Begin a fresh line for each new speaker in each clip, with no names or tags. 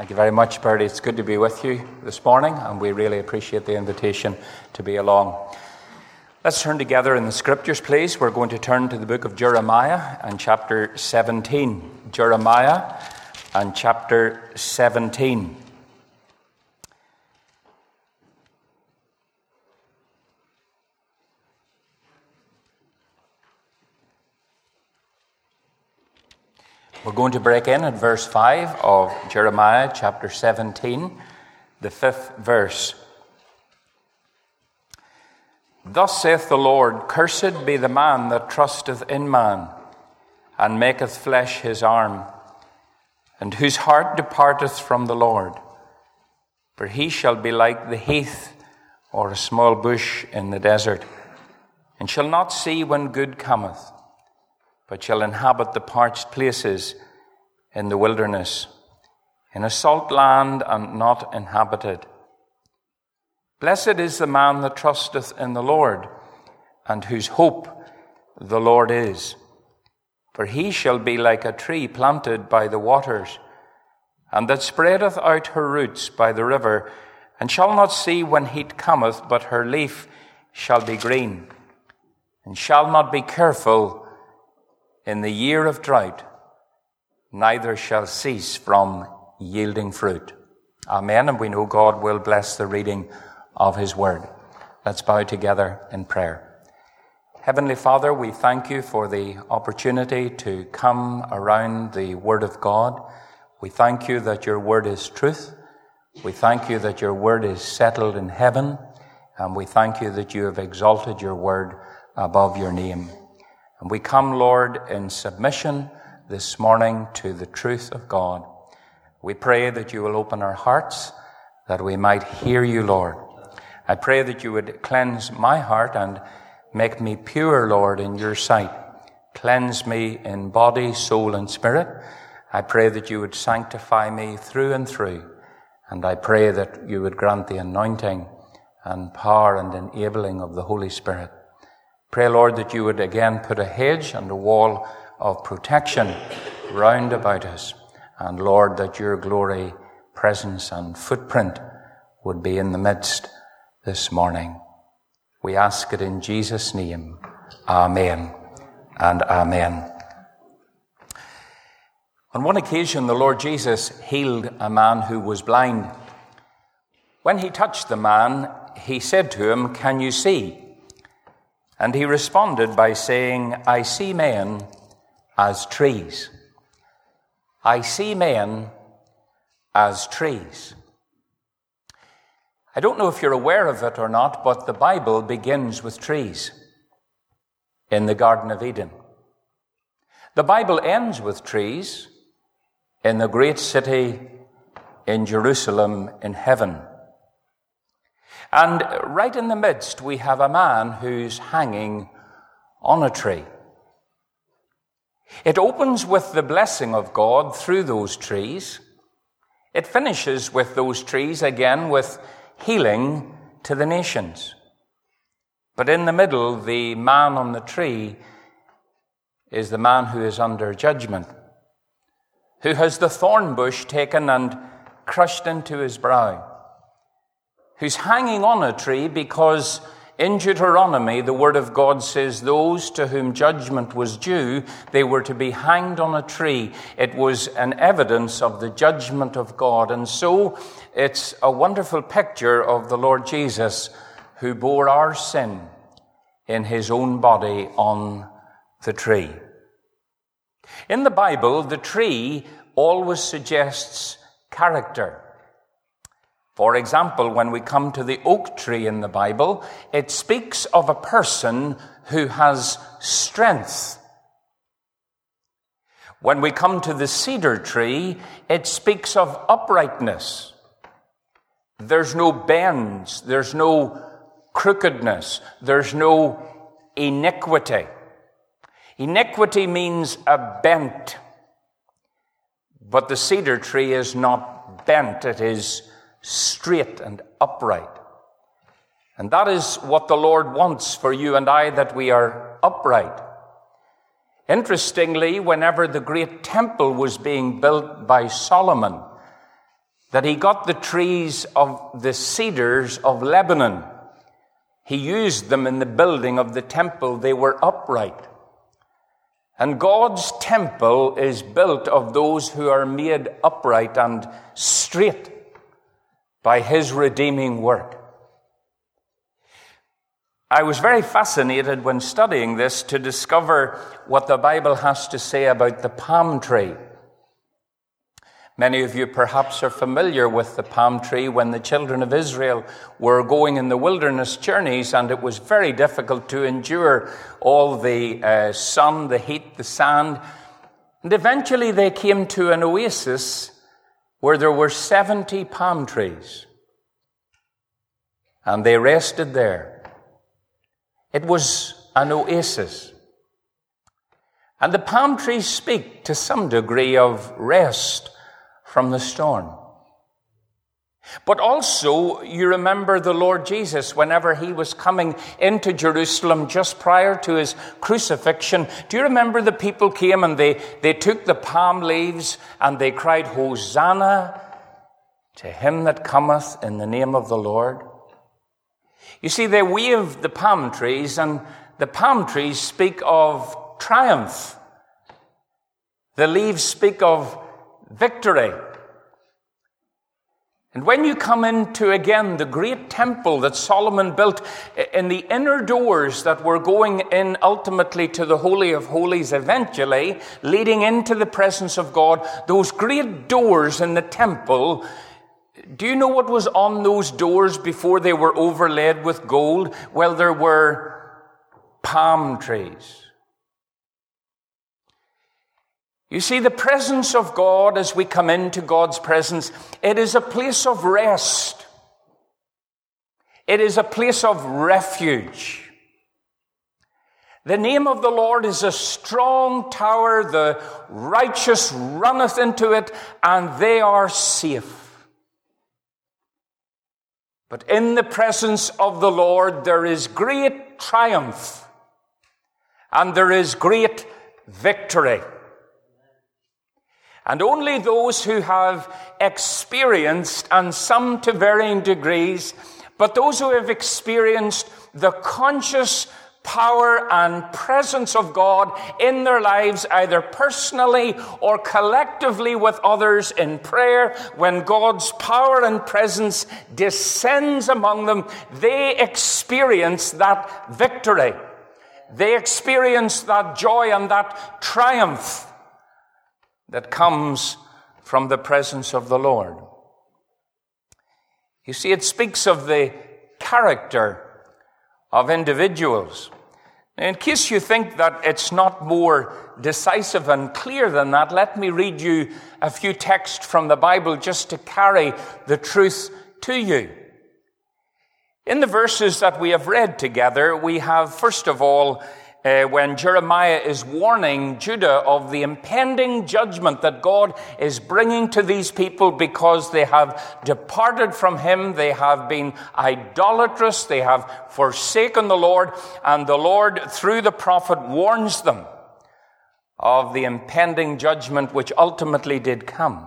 Thank you very much, Bertie. It's good to be with you this morning, and we really appreciate the invitation to be along. Let's turn together in the scriptures, please. We're going to turn to the book of Jeremiah and chapter 17. Jeremiah and chapter 17. We're going to break in at verse 5 of Jeremiah chapter 17, the fifth verse. Thus saith the Lord Cursed be the man that trusteth in man, and maketh flesh his arm, and whose heart departeth from the Lord. For he shall be like the heath or a small bush in the desert, and shall not see when good cometh but shall inhabit the parched places in the wilderness, in a salt land and not inhabited. Blessed is the man that trusteth in the Lord, and whose hope the Lord is. For he shall be like a tree planted by the waters, and that spreadeth out her roots by the river, and shall not see when heat cometh, but her leaf shall be green, and shall not be careful in the year of drought, neither shall cease from yielding fruit. Amen. And we know God will bless the reading of His Word. Let's bow together in prayer. Heavenly Father, we thank you for the opportunity to come around the Word of God. We thank you that your Word is truth. We thank you that your Word is settled in heaven. And we thank you that you have exalted your Word above your name. And we come, Lord, in submission this morning to the truth of God. We pray that you will open our hearts that we might hear you, Lord. I pray that you would cleanse my heart and make me pure, Lord, in your sight. Cleanse me in body, soul, and spirit. I pray that you would sanctify me through and through. And I pray that you would grant the anointing and power and enabling of the Holy Spirit. Pray, Lord, that you would again put a hedge and a wall of protection round about us. And Lord, that your glory, presence, and footprint would be in the midst this morning. We ask it in Jesus' name. Amen and amen. On one occasion, the Lord Jesus healed a man who was blind. When he touched the man, he said to him, Can you see? And he responded by saying, I see men as trees. I see men as trees. I don't know if you're aware of it or not, but the Bible begins with trees in the Garden of Eden. The Bible ends with trees in the great city in Jerusalem in heaven. And right in the midst, we have a man who's hanging on a tree. It opens with the blessing of God through those trees. It finishes with those trees again with healing to the nations. But in the middle, the man on the tree is the man who is under judgment, who has the thorn bush taken and crushed into his brow who's hanging on a tree because in Deuteronomy, the Word of God says, Those to whom judgment was due, they were to be hanged on a tree. It was an evidence of the judgment of God. And so it's a wonderful picture of the Lord Jesus who bore our sin in his own body on the tree. In the Bible, the tree always suggests character. For example, when we come to the oak tree in the Bible, it speaks of a person who has strength. When we come to the cedar tree, it speaks of uprightness. There's no bends, there's no crookedness, there's no iniquity. Iniquity means a bent, but the cedar tree is not bent, it is straight and upright. And that is what the Lord wants for you and I, that we are upright. Interestingly, whenever the great temple was being built by Solomon, that he got the trees of the cedars of Lebanon. He used them in the building of the temple. They were upright. And God's temple is built of those who are made upright and straight by his redeeming work. I was very fascinated when studying this to discover what the Bible has to say about the palm tree. Many of you perhaps are familiar with the palm tree when the children of Israel were going in the wilderness journeys, and it was very difficult to endure all the uh, sun, the heat, the sand. And eventually they came to an oasis where there were 70 palm trees. And they rested there. It was an oasis. And the palm trees speak to some degree of rest from the storm. But also, you remember the Lord Jesus whenever he was coming into Jerusalem just prior to his crucifixion. Do you remember the people came and they, they took the palm leaves and they cried, Hosanna to him that cometh in the name of the Lord? You see, they waved the palm trees, and the palm trees speak of triumph. The leaves speak of victory. And when you come into again the great temple that Solomon built in the inner doors that were going in ultimately to the Holy of Holies eventually, leading into the presence of God, those great doors in the temple, do you know what was on those doors before they were overlaid with gold? Well, there were palm trees. You see, the presence of God as we come into God's presence, it is a place of rest. It is a place of refuge. The name of the Lord is a strong tower. The righteous runneth into it, and they are safe. But in the presence of the Lord, there is great triumph and there is great victory. And only those who have experienced, and some to varying degrees, but those who have experienced the conscious power and presence of God in their lives, either personally or collectively with others in prayer, when God's power and presence descends among them, they experience that victory. They experience that joy and that triumph that comes from the presence of the Lord. You see, it speaks of the character of individuals. In case you think that it's not more decisive and clear than that, let me read you a few texts from the Bible just to carry the truth to you. In the verses that we have read together, we have, first of all, uh, when Jeremiah is warning Judah of the impending judgment that God is bringing to these people because they have departed from Him, they have been idolatrous, they have forsaken the Lord, and the Lord, through the prophet, warns them of the impending judgment which ultimately did come.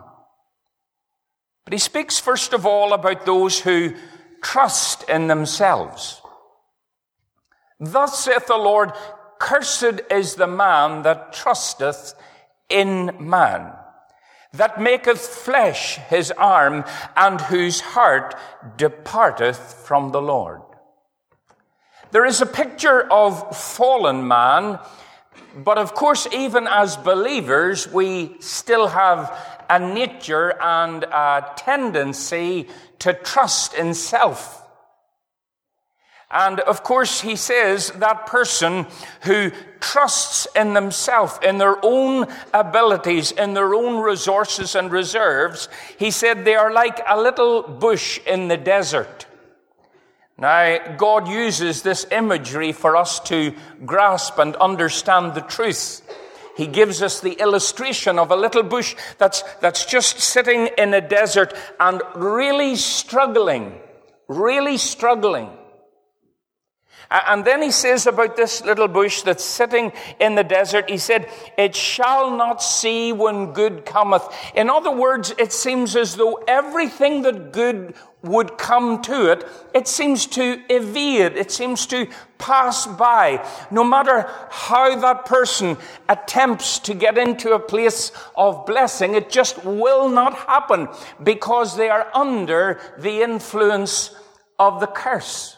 But he speaks first of all about those who trust in themselves. Thus saith the Lord, Cursed is the man that trusteth in man, that maketh flesh his arm, and whose heart departeth from the Lord. There is a picture of fallen man, but of course, even as believers, we still have a nature and a tendency to trust in self. And of course, he says that person who trusts in themselves, in their own abilities, in their own resources and reserves, he said they are like a little bush in the desert. Now, God uses this imagery for us to grasp and understand the truth. He gives us the illustration of a little bush that's, that's just sitting in a desert and really struggling, really struggling And then he says about this little bush that's sitting in the desert, he said, It shall not see when good cometh. In other words, it seems as though everything that good would come to it, it seems to evade, it seems to pass by. No matter how that person attempts to get into a place of blessing, it just will not happen because they are under the influence of the curse.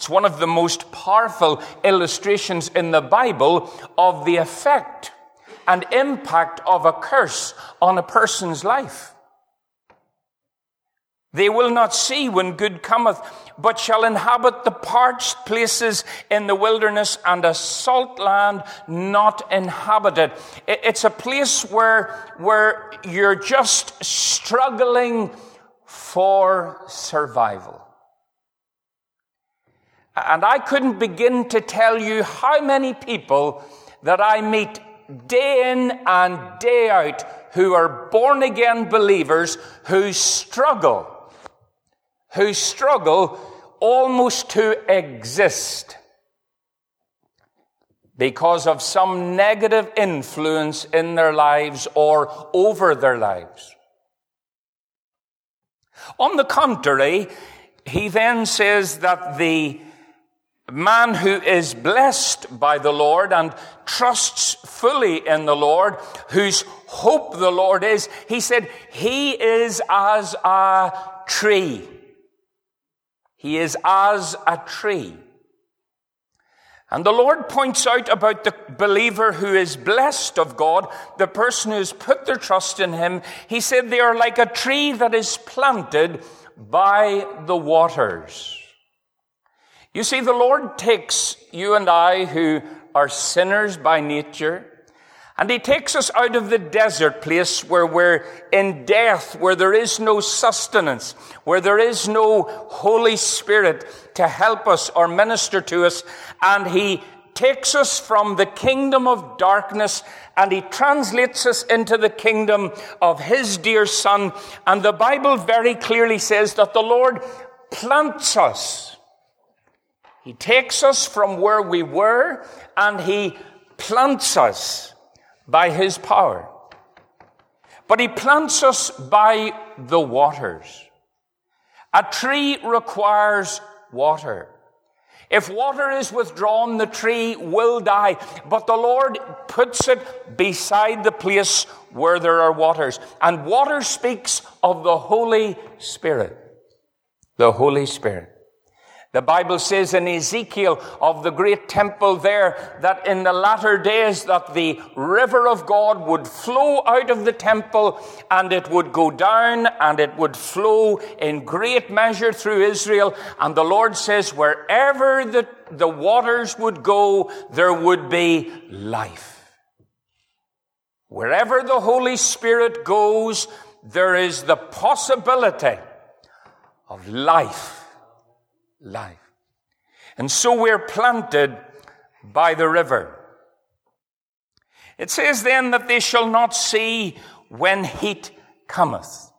It's one of the most powerful illustrations in the Bible of the effect and impact of a curse on a person's life. They will not see when good cometh, but shall inhabit the parched places in the wilderness and a salt land not inhabited. It's a place where, where you're just struggling for survival. And I couldn't begin to tell you how many people that I meet day in and day out who are born again believers who struggle, who struggle almost to exist because of some negative influence in their lives or over their lives. On the contrary, he then says that the man who is blessed by the Lord and trusts fully in the Lord, whose hope the Lord is, he said, he is as a tree. He is as a tree. And the Lord points out about the believer who is blessed of God, the person who has put their trust in Him. He said they are like a tree that is planted by the waters. You see, the Lord takes you and I who are sinners by nature, and He takes us out of the desert place where we're in death, where there is no sustenance, where there is no Holy Spirit to help us or minister to us, and He takes us from the kingdom of darkness and he translates us into the kingdom of his dear son. And the Bible very clearly says that the Lord plants us he takes us from where we were and he plants us by his power. But he plants us by the waters. A tree requires water. If water is withdrawn, the tree will die. But the Lord puts it beside the place where there are waters. And water speaks of the Holy Spirit. The Holy Spirit. The Bible says in Ezekiel of the great temple there that in the latter days that the river of God would flow out of the temple and it would go down and it would flow in great measure through Israel. And the Lord says wherever the, the waters would go, there would be life. Wherever the Holy Spirit goes, there is the possibility of life life. And so we're planted by the river. It says then that they shall not see when heat cometh.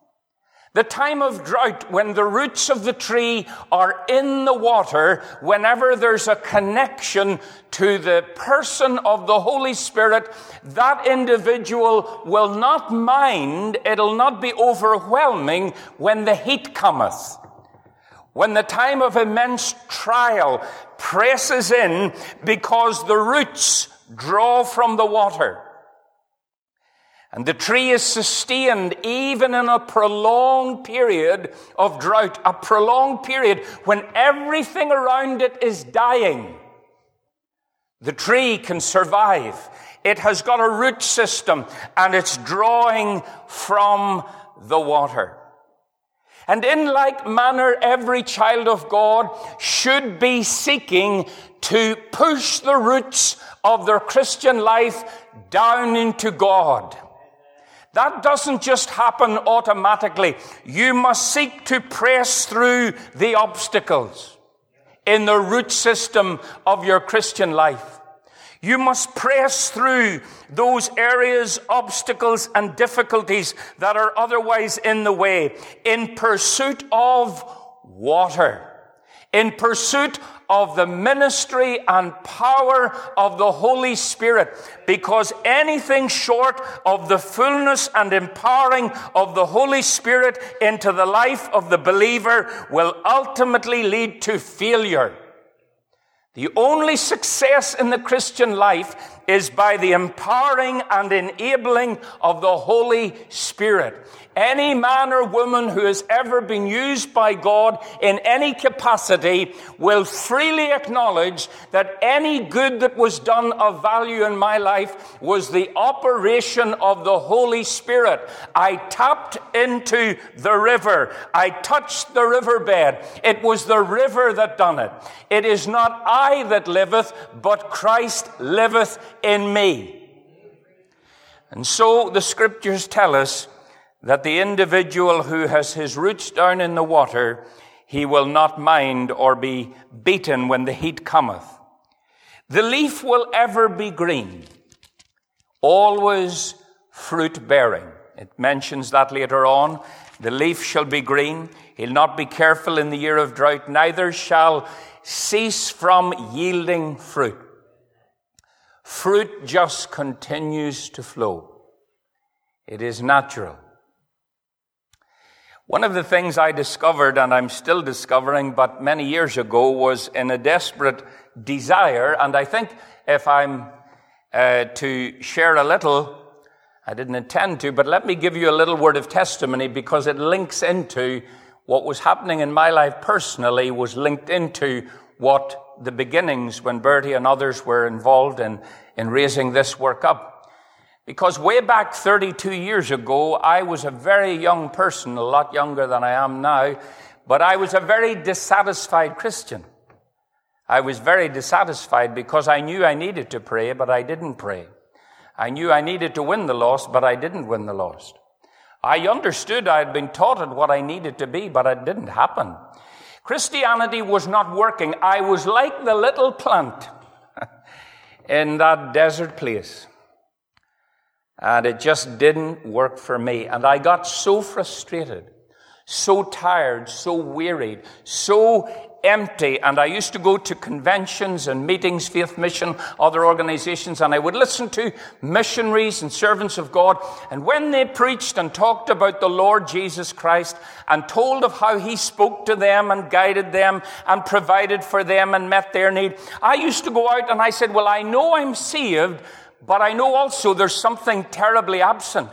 The time of drought, when the roots of the tree are in the water, whenever there's a connection to the person of the Holy Spirit, that individual will not mind, it'll not be overwhelming when the heat cometh. When the time of immense trial presses in because the roots draw from the water. And the tree is sustained even in a prolonged period of drought, a prolonged period when everything around it is dying. The tree can survive. It has got a root system and it's drawing from the water. And in like manner, every child of God should be seeking to push the roots of their Christian life down into God. That doesn't just happen automatically. You must seek to press through the obstacles in the root system of your Christian life. You must press through those areas, obstacles, and difficulties that are otherwise in the way in pursuit of water, in pursuit of the ministry and power of the Holy Spirit. Because anything short of the fullness and empowering of the Holy Spirit into the life of the believer will ultimately lead to failure. The only success in the Christian life is by the empowering and enabling of the Holy Spirit. Any man or woman who has ever been used by God in any capacity will freely acknowledge that any good that was done of value in my life was the operation of the Holy Spirit. I tapped into the river. I touched the riverbed. It was the river that done it. It is not I that liveth, but Christ liveth in me. And so the scriptures tell us that the individual who has his roots down in the water, he will not mind or be beaten when the heat cometh. The leaf will ever be green, always fruit bearing. It mentions that later on. The leaf shall be green. He'll not be careful in the year of drought, neither shall cease from yielding fruit. Fruit just continues to flow. It is natural. One of the things I discovered, and I'm still discovering, but many years ago, was in a desperate desire, and I think if I'm uh, to share a little, I didn't intend to, but let me give you a little word of testimony because it links into what was happening in my life personally, was linked into what the beginnings when Bertie and others were involved in, in raising this work up. Because way back 32 years ago, I was a very young person, a lot younger than I am now, but I was a very dissatisfied Christian. I was very dissatisfied because I knew I needed to pray, but I didn't pray. I knew I needed to win the lost, but I didn't win the lost. I understood I had been taught what I needed to be, but it didn't happen. Christianity was not working. I was like the little plant in that desert place. And it just didn't work for me. And I got so frustrated, so tired, so wearied, so empty. And I used to go to conventions and meetings, Faith Mission, other organizations, and I would listen to missionaries and servants of God. And when they preached and talked about the Lord Jesus Christ and told of how he spoke to them and guided them and provided for them and met their need, I used to go out and I said, well, I know I'm saved, but I know also there's something terribly absent.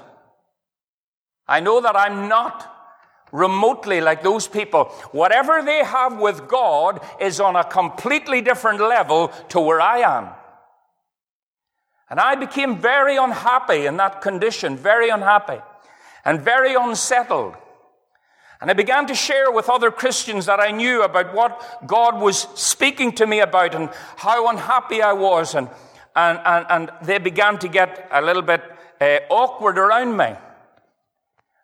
I know that I'm not remotely like those people. Whatever they have with God is on a completely different level to where I am. And I became very unhappy in that condition, very unhappy and very unsettled. And I began to share with other Christians that I knew about what God was speaking to me about and how unhappy I was and and, and, and they began to get a little bit uh, awkward around me.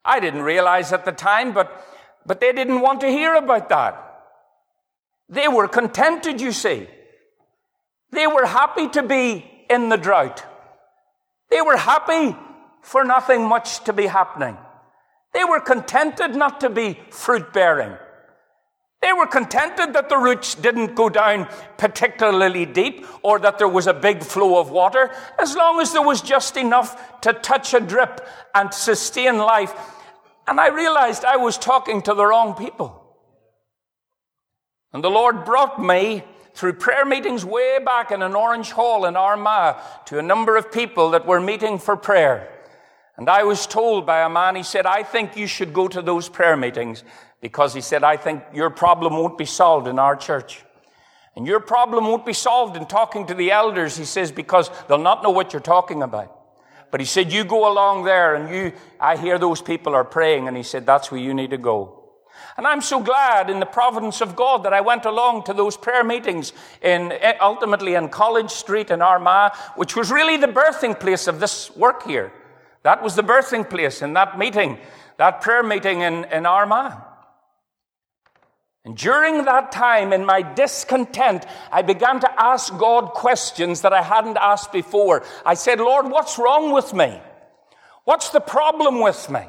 I didn't realize at the time, but, but they didn't want to hear about that. They were contented, you see. They were happy to be in the drought. They were happy for nothing much to be happening. They were contented not to be fruit bearing. They were contented that the roots didn't go down particularly deep or that there was a big flow of water, as long as there was just enough to touch a drip and sustain life. And I realized I was talking to the wrong people. And the Lord brought me through prayer meetings way back in an orange hall in Armagh to a number of people that were meeting for prayer. And I was told by a man, he said, I think you should go to those prayer meetings because he said, I think your problem won't be solved in our church. And your problem won't be solved in talking to the elders, he says, because they'll not know what you're talking about. But he said, you go along there and you, I hear those people are praying. And he said, that's where you need to go. And I'm so glad in the providence of God that I went along to those prayer meetings in, eh, ultimately in College Street in Armagh, which was really the birthing place of this work here. That was the birthing place in that meeting, that prayer meeting in, in Armagh. And during that time, in my discontent, I began to ask God questions that I hadn't asked before. I said, Lord, what's wrong with me? What's the problem with me?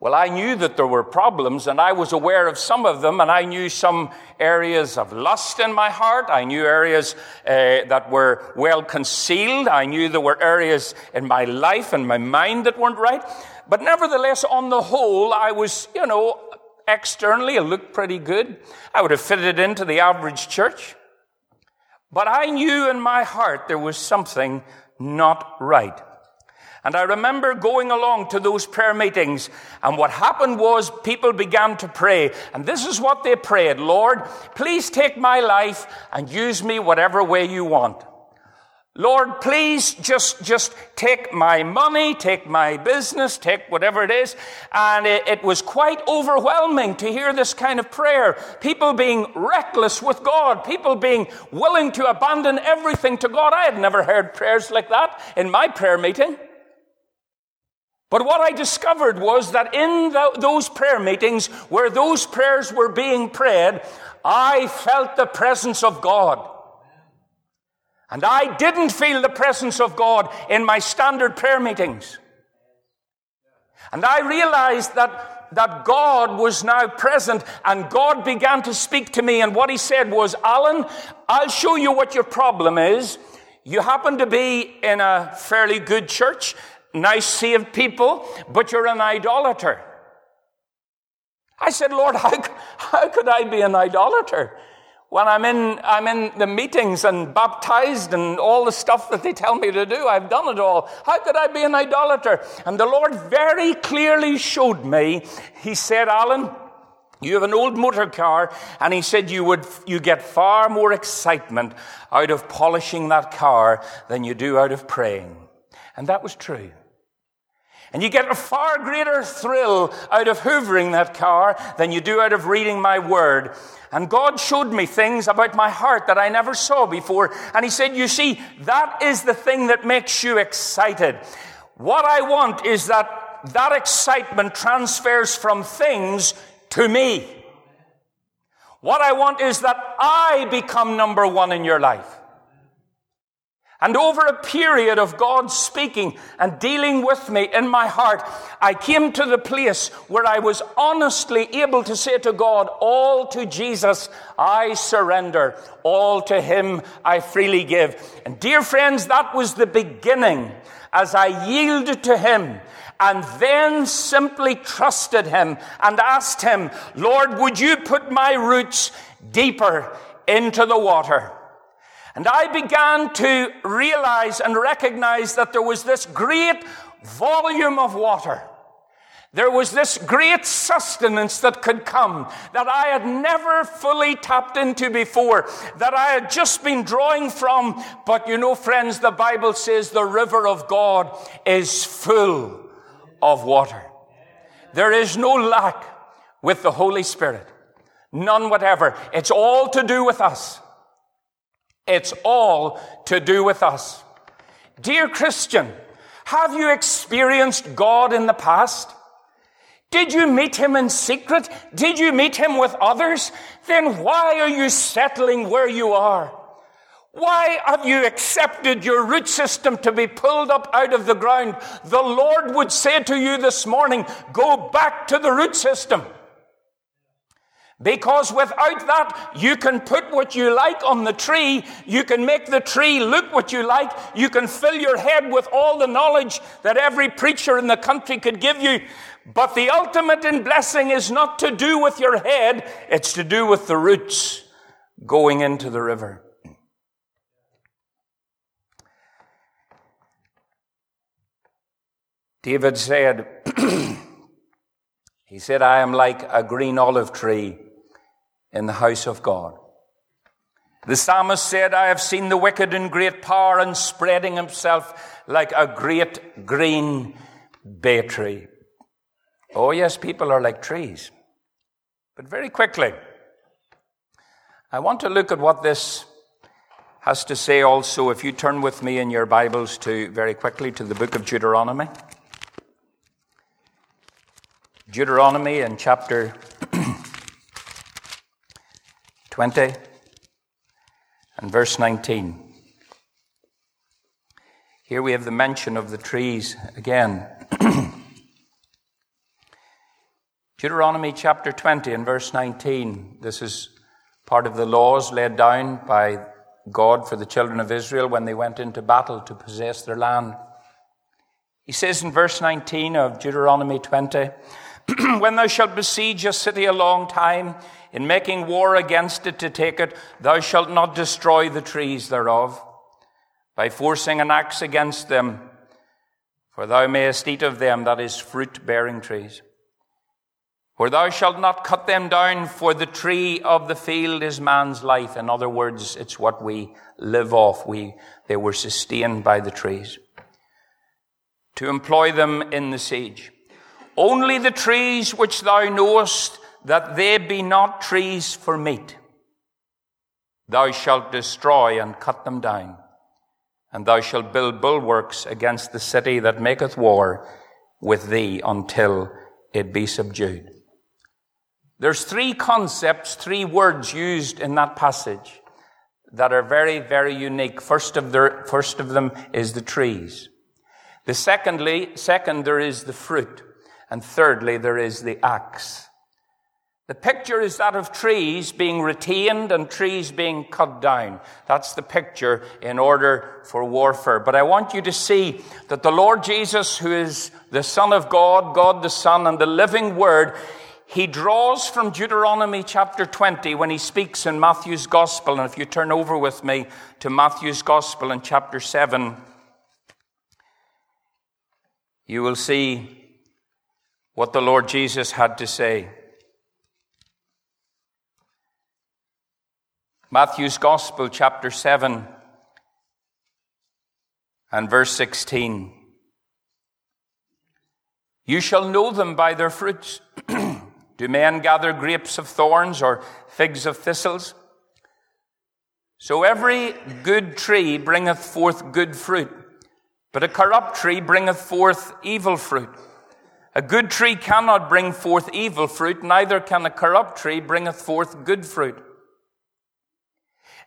Well, I knew that there were problems and I was aware of some of them and I knew some areas of lust in my heart. I knew areas uh, that were well concealed. I knew there were areas in my life and my mind that weren't right. But nevertheless, on the whole, I was, you know, externally, it looked pretty good. I would have fitted into the average church. But I knew in my heart there was something not right. And I remember going along to those prayer meetings, and what happened was people began to pray. And this is what they prayed Lord, please take my life and use me whatever way you want. Lord, please just, just take my money, take my business, take whatever it is. And it, it, was quite overwhelming to hear this kind of prayer. People being reckless with God, people being willing to abandon everything to God. I had never heard prayers like that in my prayer meeting. But what I discovered was that in the, those prayer meetings where those prayers were being prayed, I felt the presence of God. And I didn't feel the presence of God in my standard prayer meetings. And I realized that, that God was now present and God began to speak to me. And what he said was, Alan, I'll show you what your problem is. You happen to be in a fairly good church nice saved people, but you're an idolater. I said, Lord, how, how could I be an idolater? When I'm in, I'm in the meetings and baptized and all the stuff that they tell me to do, I've done it all. How could I be an idolater? And the Lord very clearly showed me. He said, Alan, you have an old motor car, and he said you would you get far more excitement out of polishing that car than you do out of praying. And that was true. And you get a far greater thrill out of hoovering that car than you do out of reading my word. And God showed me things about my heart that I never saw before. And He said, You see, that is the thing that makes you excited. What I want is that that excitement transfers from things to me. What I want is that I become number one in your life. And over a period of God speaking and dealing with me in my heart, I came to the place where I was honestly able to say to God, All to Jesus I surrender, all to Him I freely give. And dear friends, that was the beginning as I yielded to Him and then simply trusted Him and asked Him, Lord, would you put my roots deeper into the water? And I began to realize and recognize that there was this great volume of water. There was this great sustenance that could come that I had never fully tapped into before, that I had just been drawing from. But you know, friends, the Bible says the river of God is full of water. There is no lack with the Holy Spirit. None whatever. It's all to do with us. It's all to do with us. Dear Christian, have you experienced God in the past? Did you meet him in secret? Did you meet him with others? Then why are you settling where you are? Why have you accepted your root system to be pulled up out of the ground? The Lord would say to you this morning, go back to the root system. Because without that, you can put what you like on the tree. You can make the tree look what you like. You can fill your head with all the knowledge that every preacher in the country could give you. But the ultimate in blessing is not to do with your head. It's to do with the roots going into the river. David said, he said, I am like a green olive tree in the house of God. The psalmist said, I have seen the wicked in great power and spreading himself like a great green bay tree. Oh, yes, people are like trees. But very quickly, I want to look at what this has to say also. If you turn with me in your Bibles to very quickly to the book of Deuteronomy. Deuteronomy in chapter 20 and verse 19. Here we have the mention of the trees again. Deuteronomy chapter 20 and verse 19. This is part of the laws laid down by God for the children of Israel when they went into battle to possess their land. He says in verse 19 of Deuteronomy 20, When thou shalt besiege a city a long time, in making war against it to take it, thou shalt not destroy the trees thereof, by forcing an axe against them, for thou mayest eat of them, that is, fruit bearing trees. For thou shalt not cut them down, for the tree of the field is man's life. In other words, it's what we live off. We, they were sustained by the trees. To employ them in the siege. Only the trees which thou knowest that they be not trees for meat, thou shalt destroy and cut them down. And thou shalt build bulwarks against the city that maketh war with thee until it be subdued. There's three concepts, three words used in that passage that are very, very unique. First of, the, first of them is the trees. The secondly, second, there is the fruit. And thirdly, there is the axe. The picture is that of trees being retained and trees being cut down. That's the picture in order for warfare. But I want you to see that the Lord Jesus, who is the Son of God, God the Son, and the living Word, he draws from Deuteronomy chapter 20 when he speaks in Matthew's Gospel. And if you turn over with me to Matthew's Gospel in chapter 7, you will see what the Lord Jesus had to say. Matthew's Gospel, chapter 7, and verse 16. You shall know them by their fruits. Do men gather grapes of thorns or figs of thistles? So every good tree bringeth forth good fruit, but a corrupt tree bringeth forth evil fruit. A good tree cannot bring forth evil fruit, neither can a corrupt tree bringeth forth good fruit.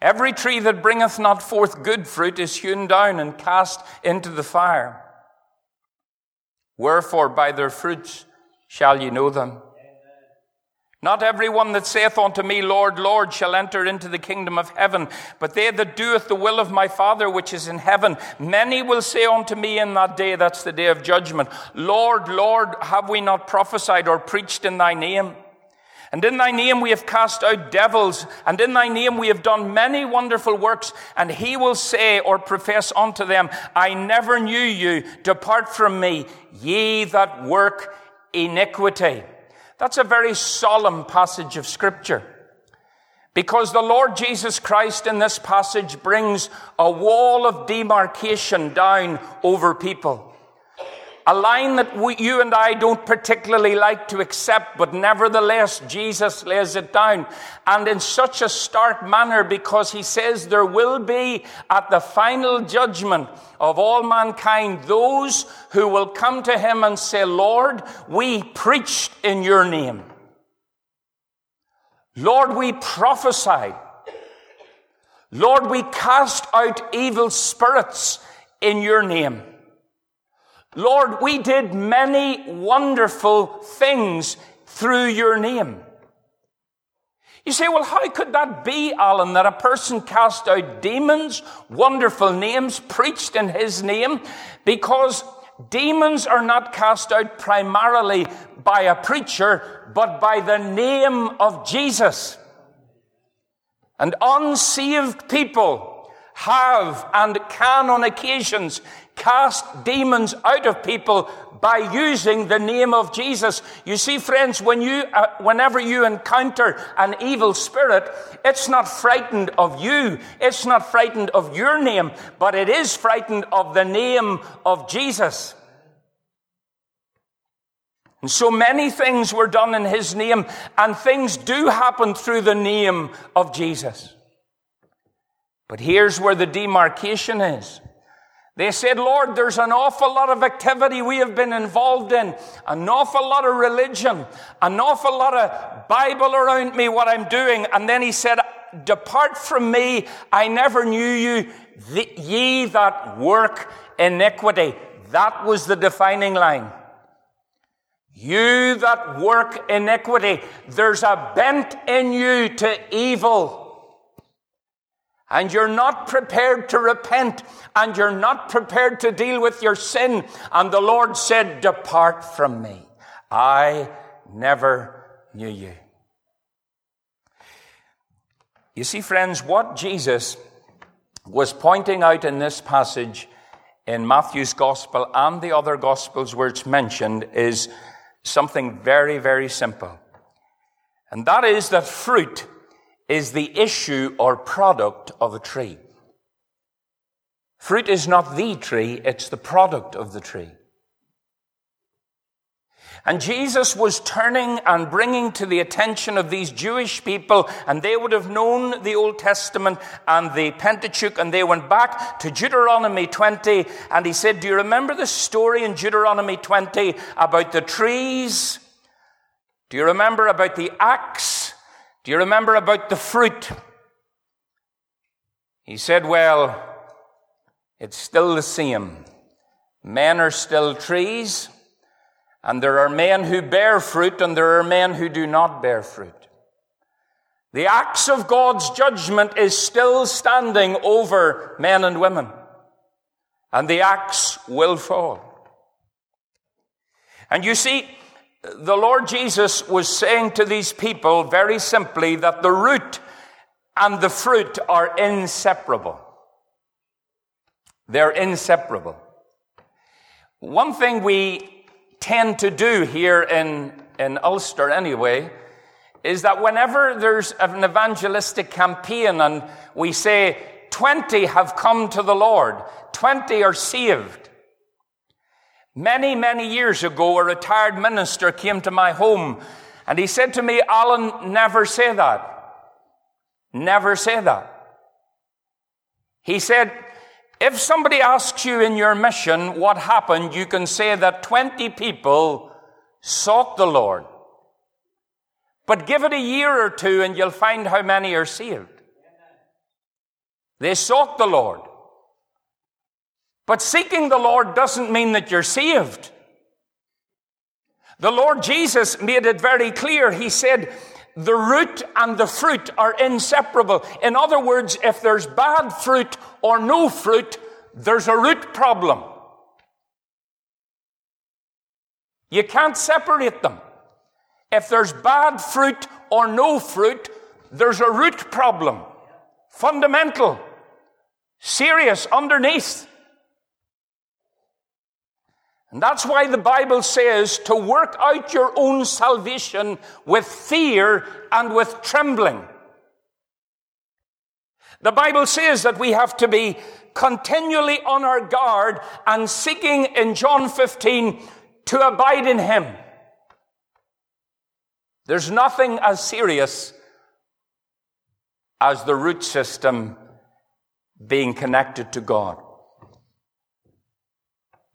Every tree that bringeth not forth good fruit is hewn down and cast into the fire. Wherefore by their fruits shall ye know them. Not every one that saith unto me, Lord, Lord, shall enter into the kingdom of heaven, but they that doeth the will of my Father which is in heaven. Many will say unto me in that day, that's the day of judgment, Lord, Lord, have we not prophesied or preached in thy name? And in thy name we have cast out devils, and in thy name we have done many wonderful works. And he will say or profess unto them, I never knew you. Depart from me, ye that work iniquity. That's a very solemn passage of scripture. Because the Lord Jesus Christ in this passage brings a wall of demarcation down over people. A line that we, you and I don't particularly like to accept, but nevertheless, Jesus lays it down. And in such a stark manner, because he says there will be at the final judgment of all mankind those who will come to him and say, Lord, we preached in your name. Lord, we prophesied. Lord, we cast out evil spirits in your name. Lord, we did many wonderful things through your name. You say, well, how could that be, Alan, that a person cast out demons, wonderful names, preached in his name? Because demons are not cast out primarily by a preacher, but by the name of Jesus. And unsaved people have and can on occasions cast demons out of people by using the name of Jesus. You see, friends, when you, uh, whenever you encounter an evil spirit, it's not frightened of you. It's not frightened of your name, but it is frightened of the name of Jesus. And so many things were done in his name, and things do happen through the name of Jesus. But here's where the demarcation is. They said, Lord, there's an awful lot of activity we have been involved in, an awful lot of religion, an awful lot of Bible around me, what I'm doing. And then he said, Depart from me, I never knew you, ye that work iniquity. That was the defining line. You that work iniquity, there's a bent in you to evil. And you're not prepared to repent, and you're not prepared to deal with your sin. And the Lord said, Depart from me. I never knew you. You see, friends, what Jesus was pointing out in this passage in Matthew's gospel and the other gospels where it's mentioned is something very, very simple. And that is that fruit is the issue or product of a tree. Fruit is not the tree, it's the product of the tree. And Jesus was turning and bringing to the attention of these Jewish people, and they would have known the Old Testament and the Pentateuch, and they went back to Deuteronomy 20, and he said, Do you remember the story in Deuteronomy 20 about the trees? Do you remember about the axe? Do you remember about the fruit? He said, Well, it's still the same. Men are still trees. And there are men who bear fruit and there are men who do not bear fruit. The axe of God's judgment is still standing over men and women. And the axe will fall. And you see, the Lord Jesus was saying to these people very simply that the root and the fruit are inseparable. They're inseparable. One thing we tend to do here in, in Ulster anyway is that whenever there's an evangelistic campaign and we say 20 have come to the Lord, 20 are saved. Many, many years ago, a retired minister came to my home and he said to me, Alan, never say that. Never say that. He said, if somebody asks you in your mission what happened, you can say that 20 people sought the Lord. But give it a year or two and you'll find how many are saved. They sought the Lord. But seeking the Lord doesn't mean that you're saved. The Lord Jesus made it very clear. He said, the root and the fruit are inseparable. In other words, if there's bad fruit or no fruit, there's a root problem. You can't separate them. If there's bad fruit or no fruit, there's a root problem. Fundamental. Serious underneath. And that's why the Bible says to work out your own salvation with fear and with trembling. The Bible says that we have to be continually on our guard and seeking in John 15 to abide in Him. There's nothing as serious as the root system being connected to God.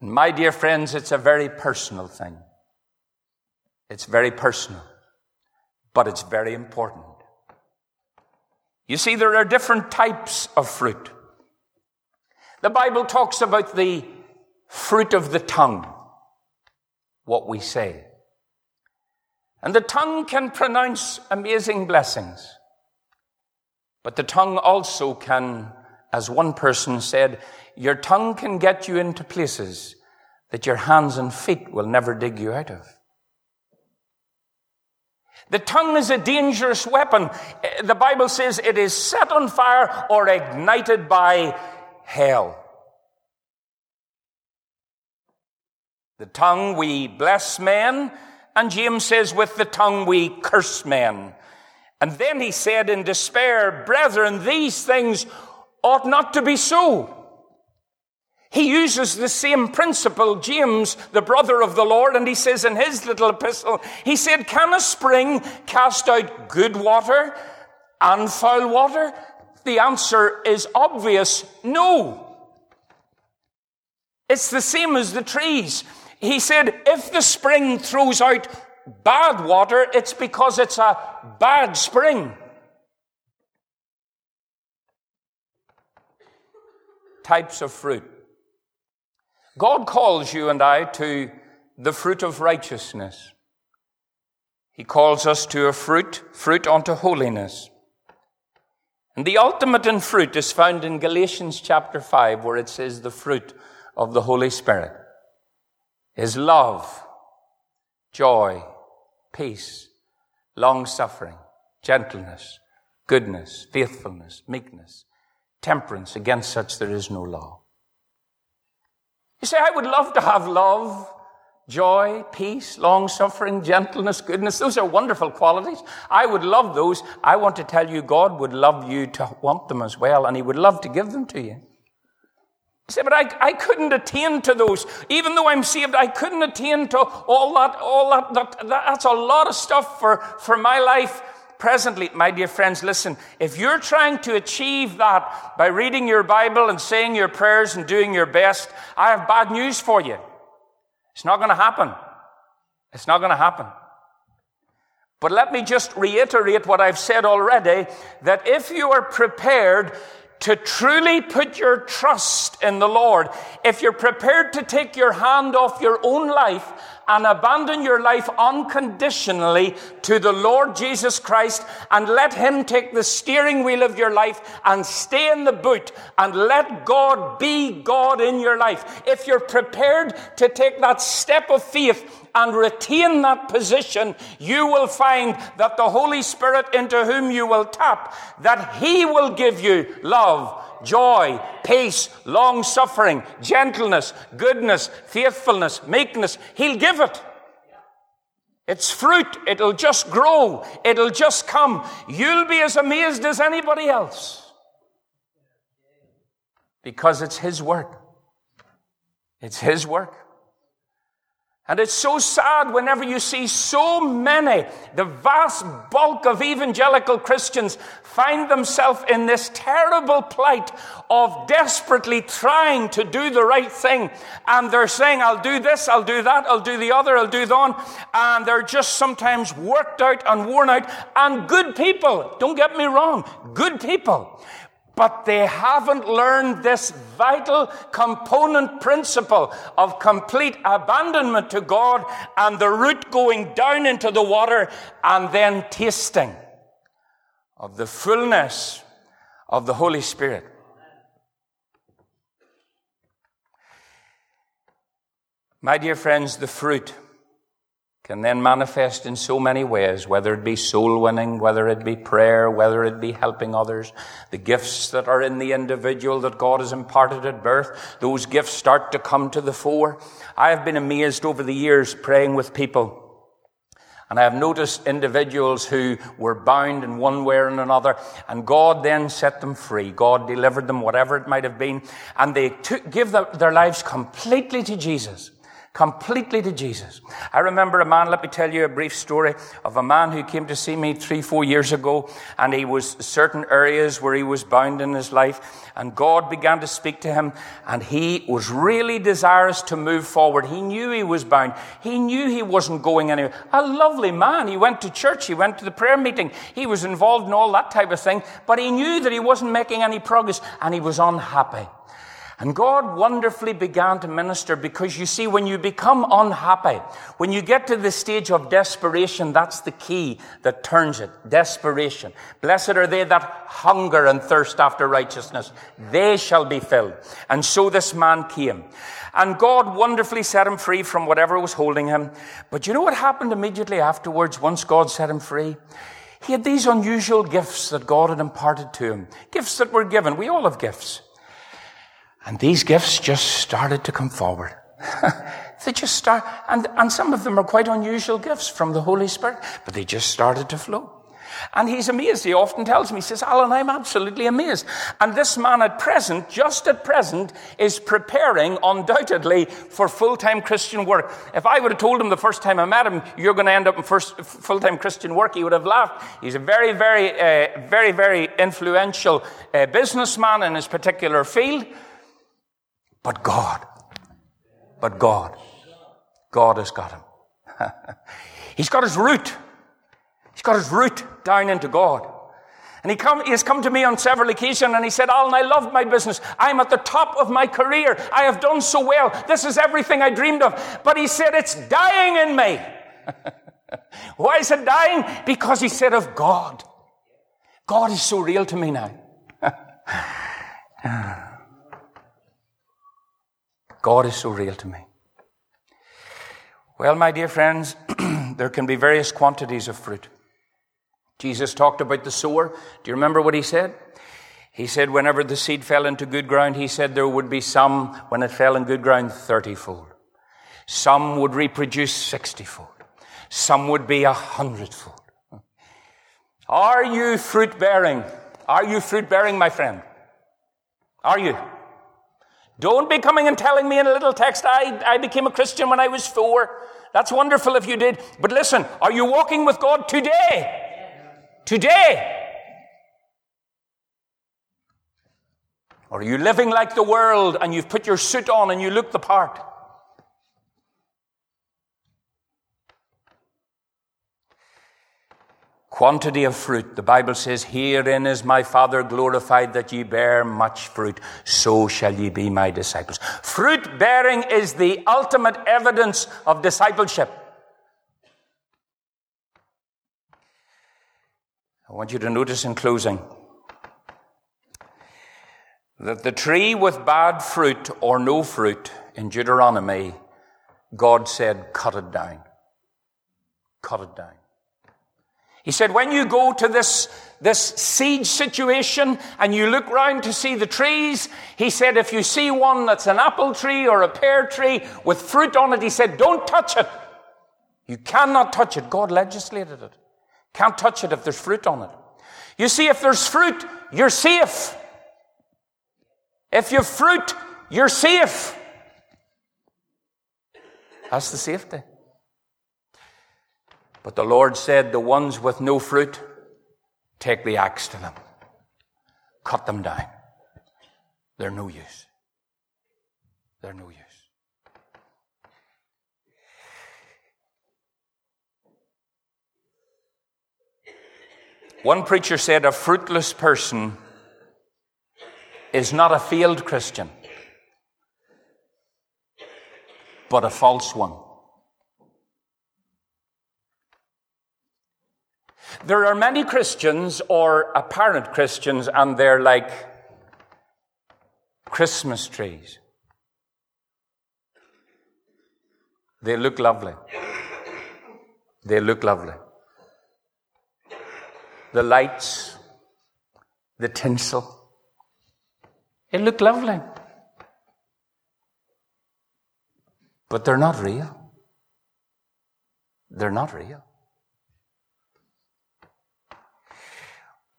My dear friends, it's a very personal thing. It's very personal, but it's very important. You see, there are different types of fruit. The Bible talks about the fruit of the tongue, what we say. And the tongue can pronounce amazing blessings. But the tongue also can, as one person said, your tongue can get you into places that your hands and feet will never dig you out of. The tongue is a dangerous weapon. The Bible says it is set on fire or ignited by hell. The tongue we bless men, and James says with the tongue we curse men. And then he said in despair, Brethren, these things ought not to be so. He uses the same principle, James, the brother of the Lord, and he says in his little epistle, he said, Can a spring cast out good water and foul water? The answer is obvious no. It's the same as the trees. He said, if the spring throws out bad water, it's because it's a bad spring. Types of fruit. God calls you and I to the fruit of righteousness. He calls us to a fruit, fruit unto holiness. And the ultimate in fruit is found in Galatians chapter 5, where it says the fruit of the Holy Spirit is love, joy, peace, long suffering, gentleness, goodness, faithfulness, meekness, temperance. Against such there is no law. You say, I would love to have love, joy, peace, long suffering, gentleness, goodness. Those are wonderful qualities. I would love those. I want to tell you, God would love you to want them as well, and He would love to give them to you. You say, but I, I couldn't attain to those. Even though I'm saved, I couldn't attain to all that, all that, that, that that's a lot of stuff for, for my life presently, my dear friends, listen, if you're trying to achieve that by reading your Bible and saying your prayers and doing your best, I have bad news for you. It's not going to happen. It's not going to happen. But let me just reiterate what I've said already, that if you are prepared to truly put your trust in the Lord, if you're prepared to take your hand off your own life and abandon your life unconditionally to the Lord Jesus Christ and let Him take the steering wheel of your life and stay in the boot and let God be God in your life. If you're prepared to take that step of faith and retain that position, you will find that the Holy Spirit into whom you will tap, that He will give you love, joy, peace, long suffering, gentleness, goodness, faithfulness, meekness. He'll give it. It's fruit. It'll just grow. It'll just come. You'll be as amazed as anybody else. Because it's His work. It's His work. And it's so sad whenever you see so many, the vast bulk of evangelical Christians find themselves in this terrible plight of desperately trying to do the right thing. And they're saying, I'll do this, I'll do that, I'll do the other, I'll do that. And they're just sometimes worked out and worn out. And good people, don't get me wrong, good people but they haven't learned this vital component principle of complete abandonment to God and the root going down into the water and then tasting of the fullness of the Holy Spirit. My dear friends, the fruit can then manifest in so many ways, whether it be soul winning, whether it be prayer, whether it be helping others. The gifts that are in the individual that God has imparted at birth, those gifts start to come to the fore. I have been amazed over the years praying with people. And I have noticed individuals who were bound in one way or another, and God then set them free. God delivered them, whatever it might have been, and they took, give their lives completely to Jesus completely to Jesus. I remember a man, let me tell you a brief story of a man who came to see me three, four years ago, and he was certain areas where he was bound in his life, and God began to speak to him, and he was really desirous to move forward. He knew he was bound. He knew he wasn't going anywhere. A lovely man. He went to church, he went to the prayer meeting, he was involved in all that type of thing, but he knew that he wasn't making any progress, and he was unhappy. And God wonderfully began to minister because you see, when you become unhappy, when you get to the stage of desperation, that's the key that turns it. Desperation. Blessed are they that hunger and thirst after righteousness. They shall be filled. And so this man came. And God wonderfully set him free from whatever was holding him. But you know what happened immediately afterwards once God set him free? He had these unusual gifts that God had imparted to him. Gifts that were given. We all have gifts. And these gifts just started to come forward. they just start, and, and some of them are quite unusual gifts from the Holy Spirit, but they just started to flow. And he's amazed. He often tells me, he says, Alan, I'm absolutely amazed. And this man at present, just at present, is preparing undoubtedly for full-time Christian work. If I would have told him the first time I met him, you're going to end up in full-time Christian work, he would have laughed. He's a very, very, uh, very, very influential uh, businessman in his particular field. But God, but God, God has got him. He's got his root. He's got his root down into God. And he, come, he has come to me on several occasions and he said, Alan, I love my business. I'm at the top of my career. I have done so well. This is everything I dreamed of. But he said, it's dying in me. Why is it dying? Because he said of God. God is so real to me now. God is so real to me. Well, my dear friends, there can be various quantities of fruit. Jesus talked about the sower. Do you remember what he said? He said, whenever the seed fell into good ground, he said there would be some, when it fell in good ground, 30 fold. Some would reproduce 60 fold. Some would be a hundred fold. Are you fruit bearing? Are you fruit bearing, my friend? Are you? Don't be coming and telling me in a little text, I, I became a Christian when I was four. That's wonderful if you did. But listen, are you walking with God today? Today. Or are you living like the world and you've put your suit on and you look the part? Quantity of fruit. The Bible says, Herein is my Father glorified that ye bear much fruit. So shall ye be my disciples. Fruit bearing is the ultimate evidence of discipleship. I want you to notice in closing that the tree with bad fruit or no fruit in Deuteronomy, God said, cut it down. Cut it down. He said, when you go to this, this siege situation and you look round to see the trees, he said, if you see one that's an apple tree or a pear tree with fruit on it, he said, don't touch it. You cannot touch it. God legislated it. Can't touch it if there's fruit on it. You see, if there's fruit, you're safe. If you've fruit, you're safe. That's the safety. But the Lord said, The ones with no fruit, take the axe to them. Cut them down. They're no use. They're no use. One preacher said, A fruitless person is not a failed Christian, but a false one. There are many Christians or apparent Christians, and they're like Christmas trees. They look lovely. They look lovely. The lights, the tinsel, it look lovely. But they're not real. They're not real.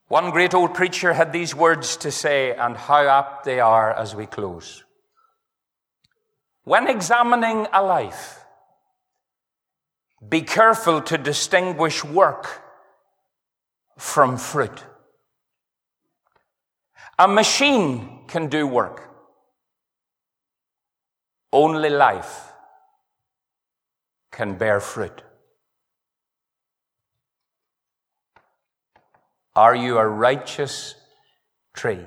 One great old preacher had these words to say, and how apt they are as we close. When examining a life, be careful to distinguish work from fruit. A machine can do work. Only life can bear fruit. Are you a righteous tree?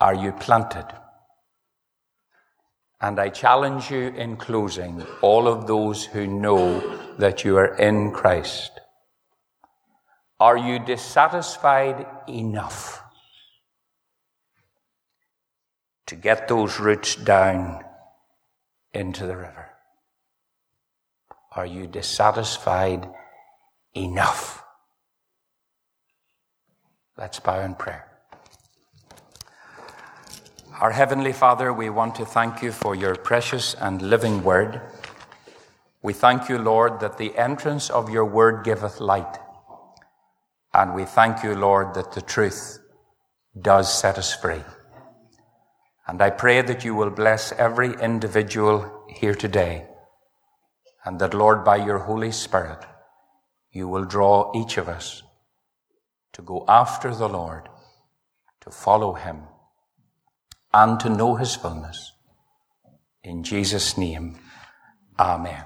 Are you planted? And I challenge you in closing, all of those who know that you are in Christ. Are you dissatisfied enough to get those roots down into the river? Are you dissatisfied enough? Let's bow in prayer. Our Heavenly Father, we want to thank you for your precious and living word. We thank you, Lord, that the entrance of your word giveth light. And we thank you, Lord, that the truth does set us free. And I pray that you will bless every individual here today. And that, Lord, by your Holy Spirit, you will draw each of us to go after the Lord, to follow him, and to know his fullness. In Jesus' name, Amen.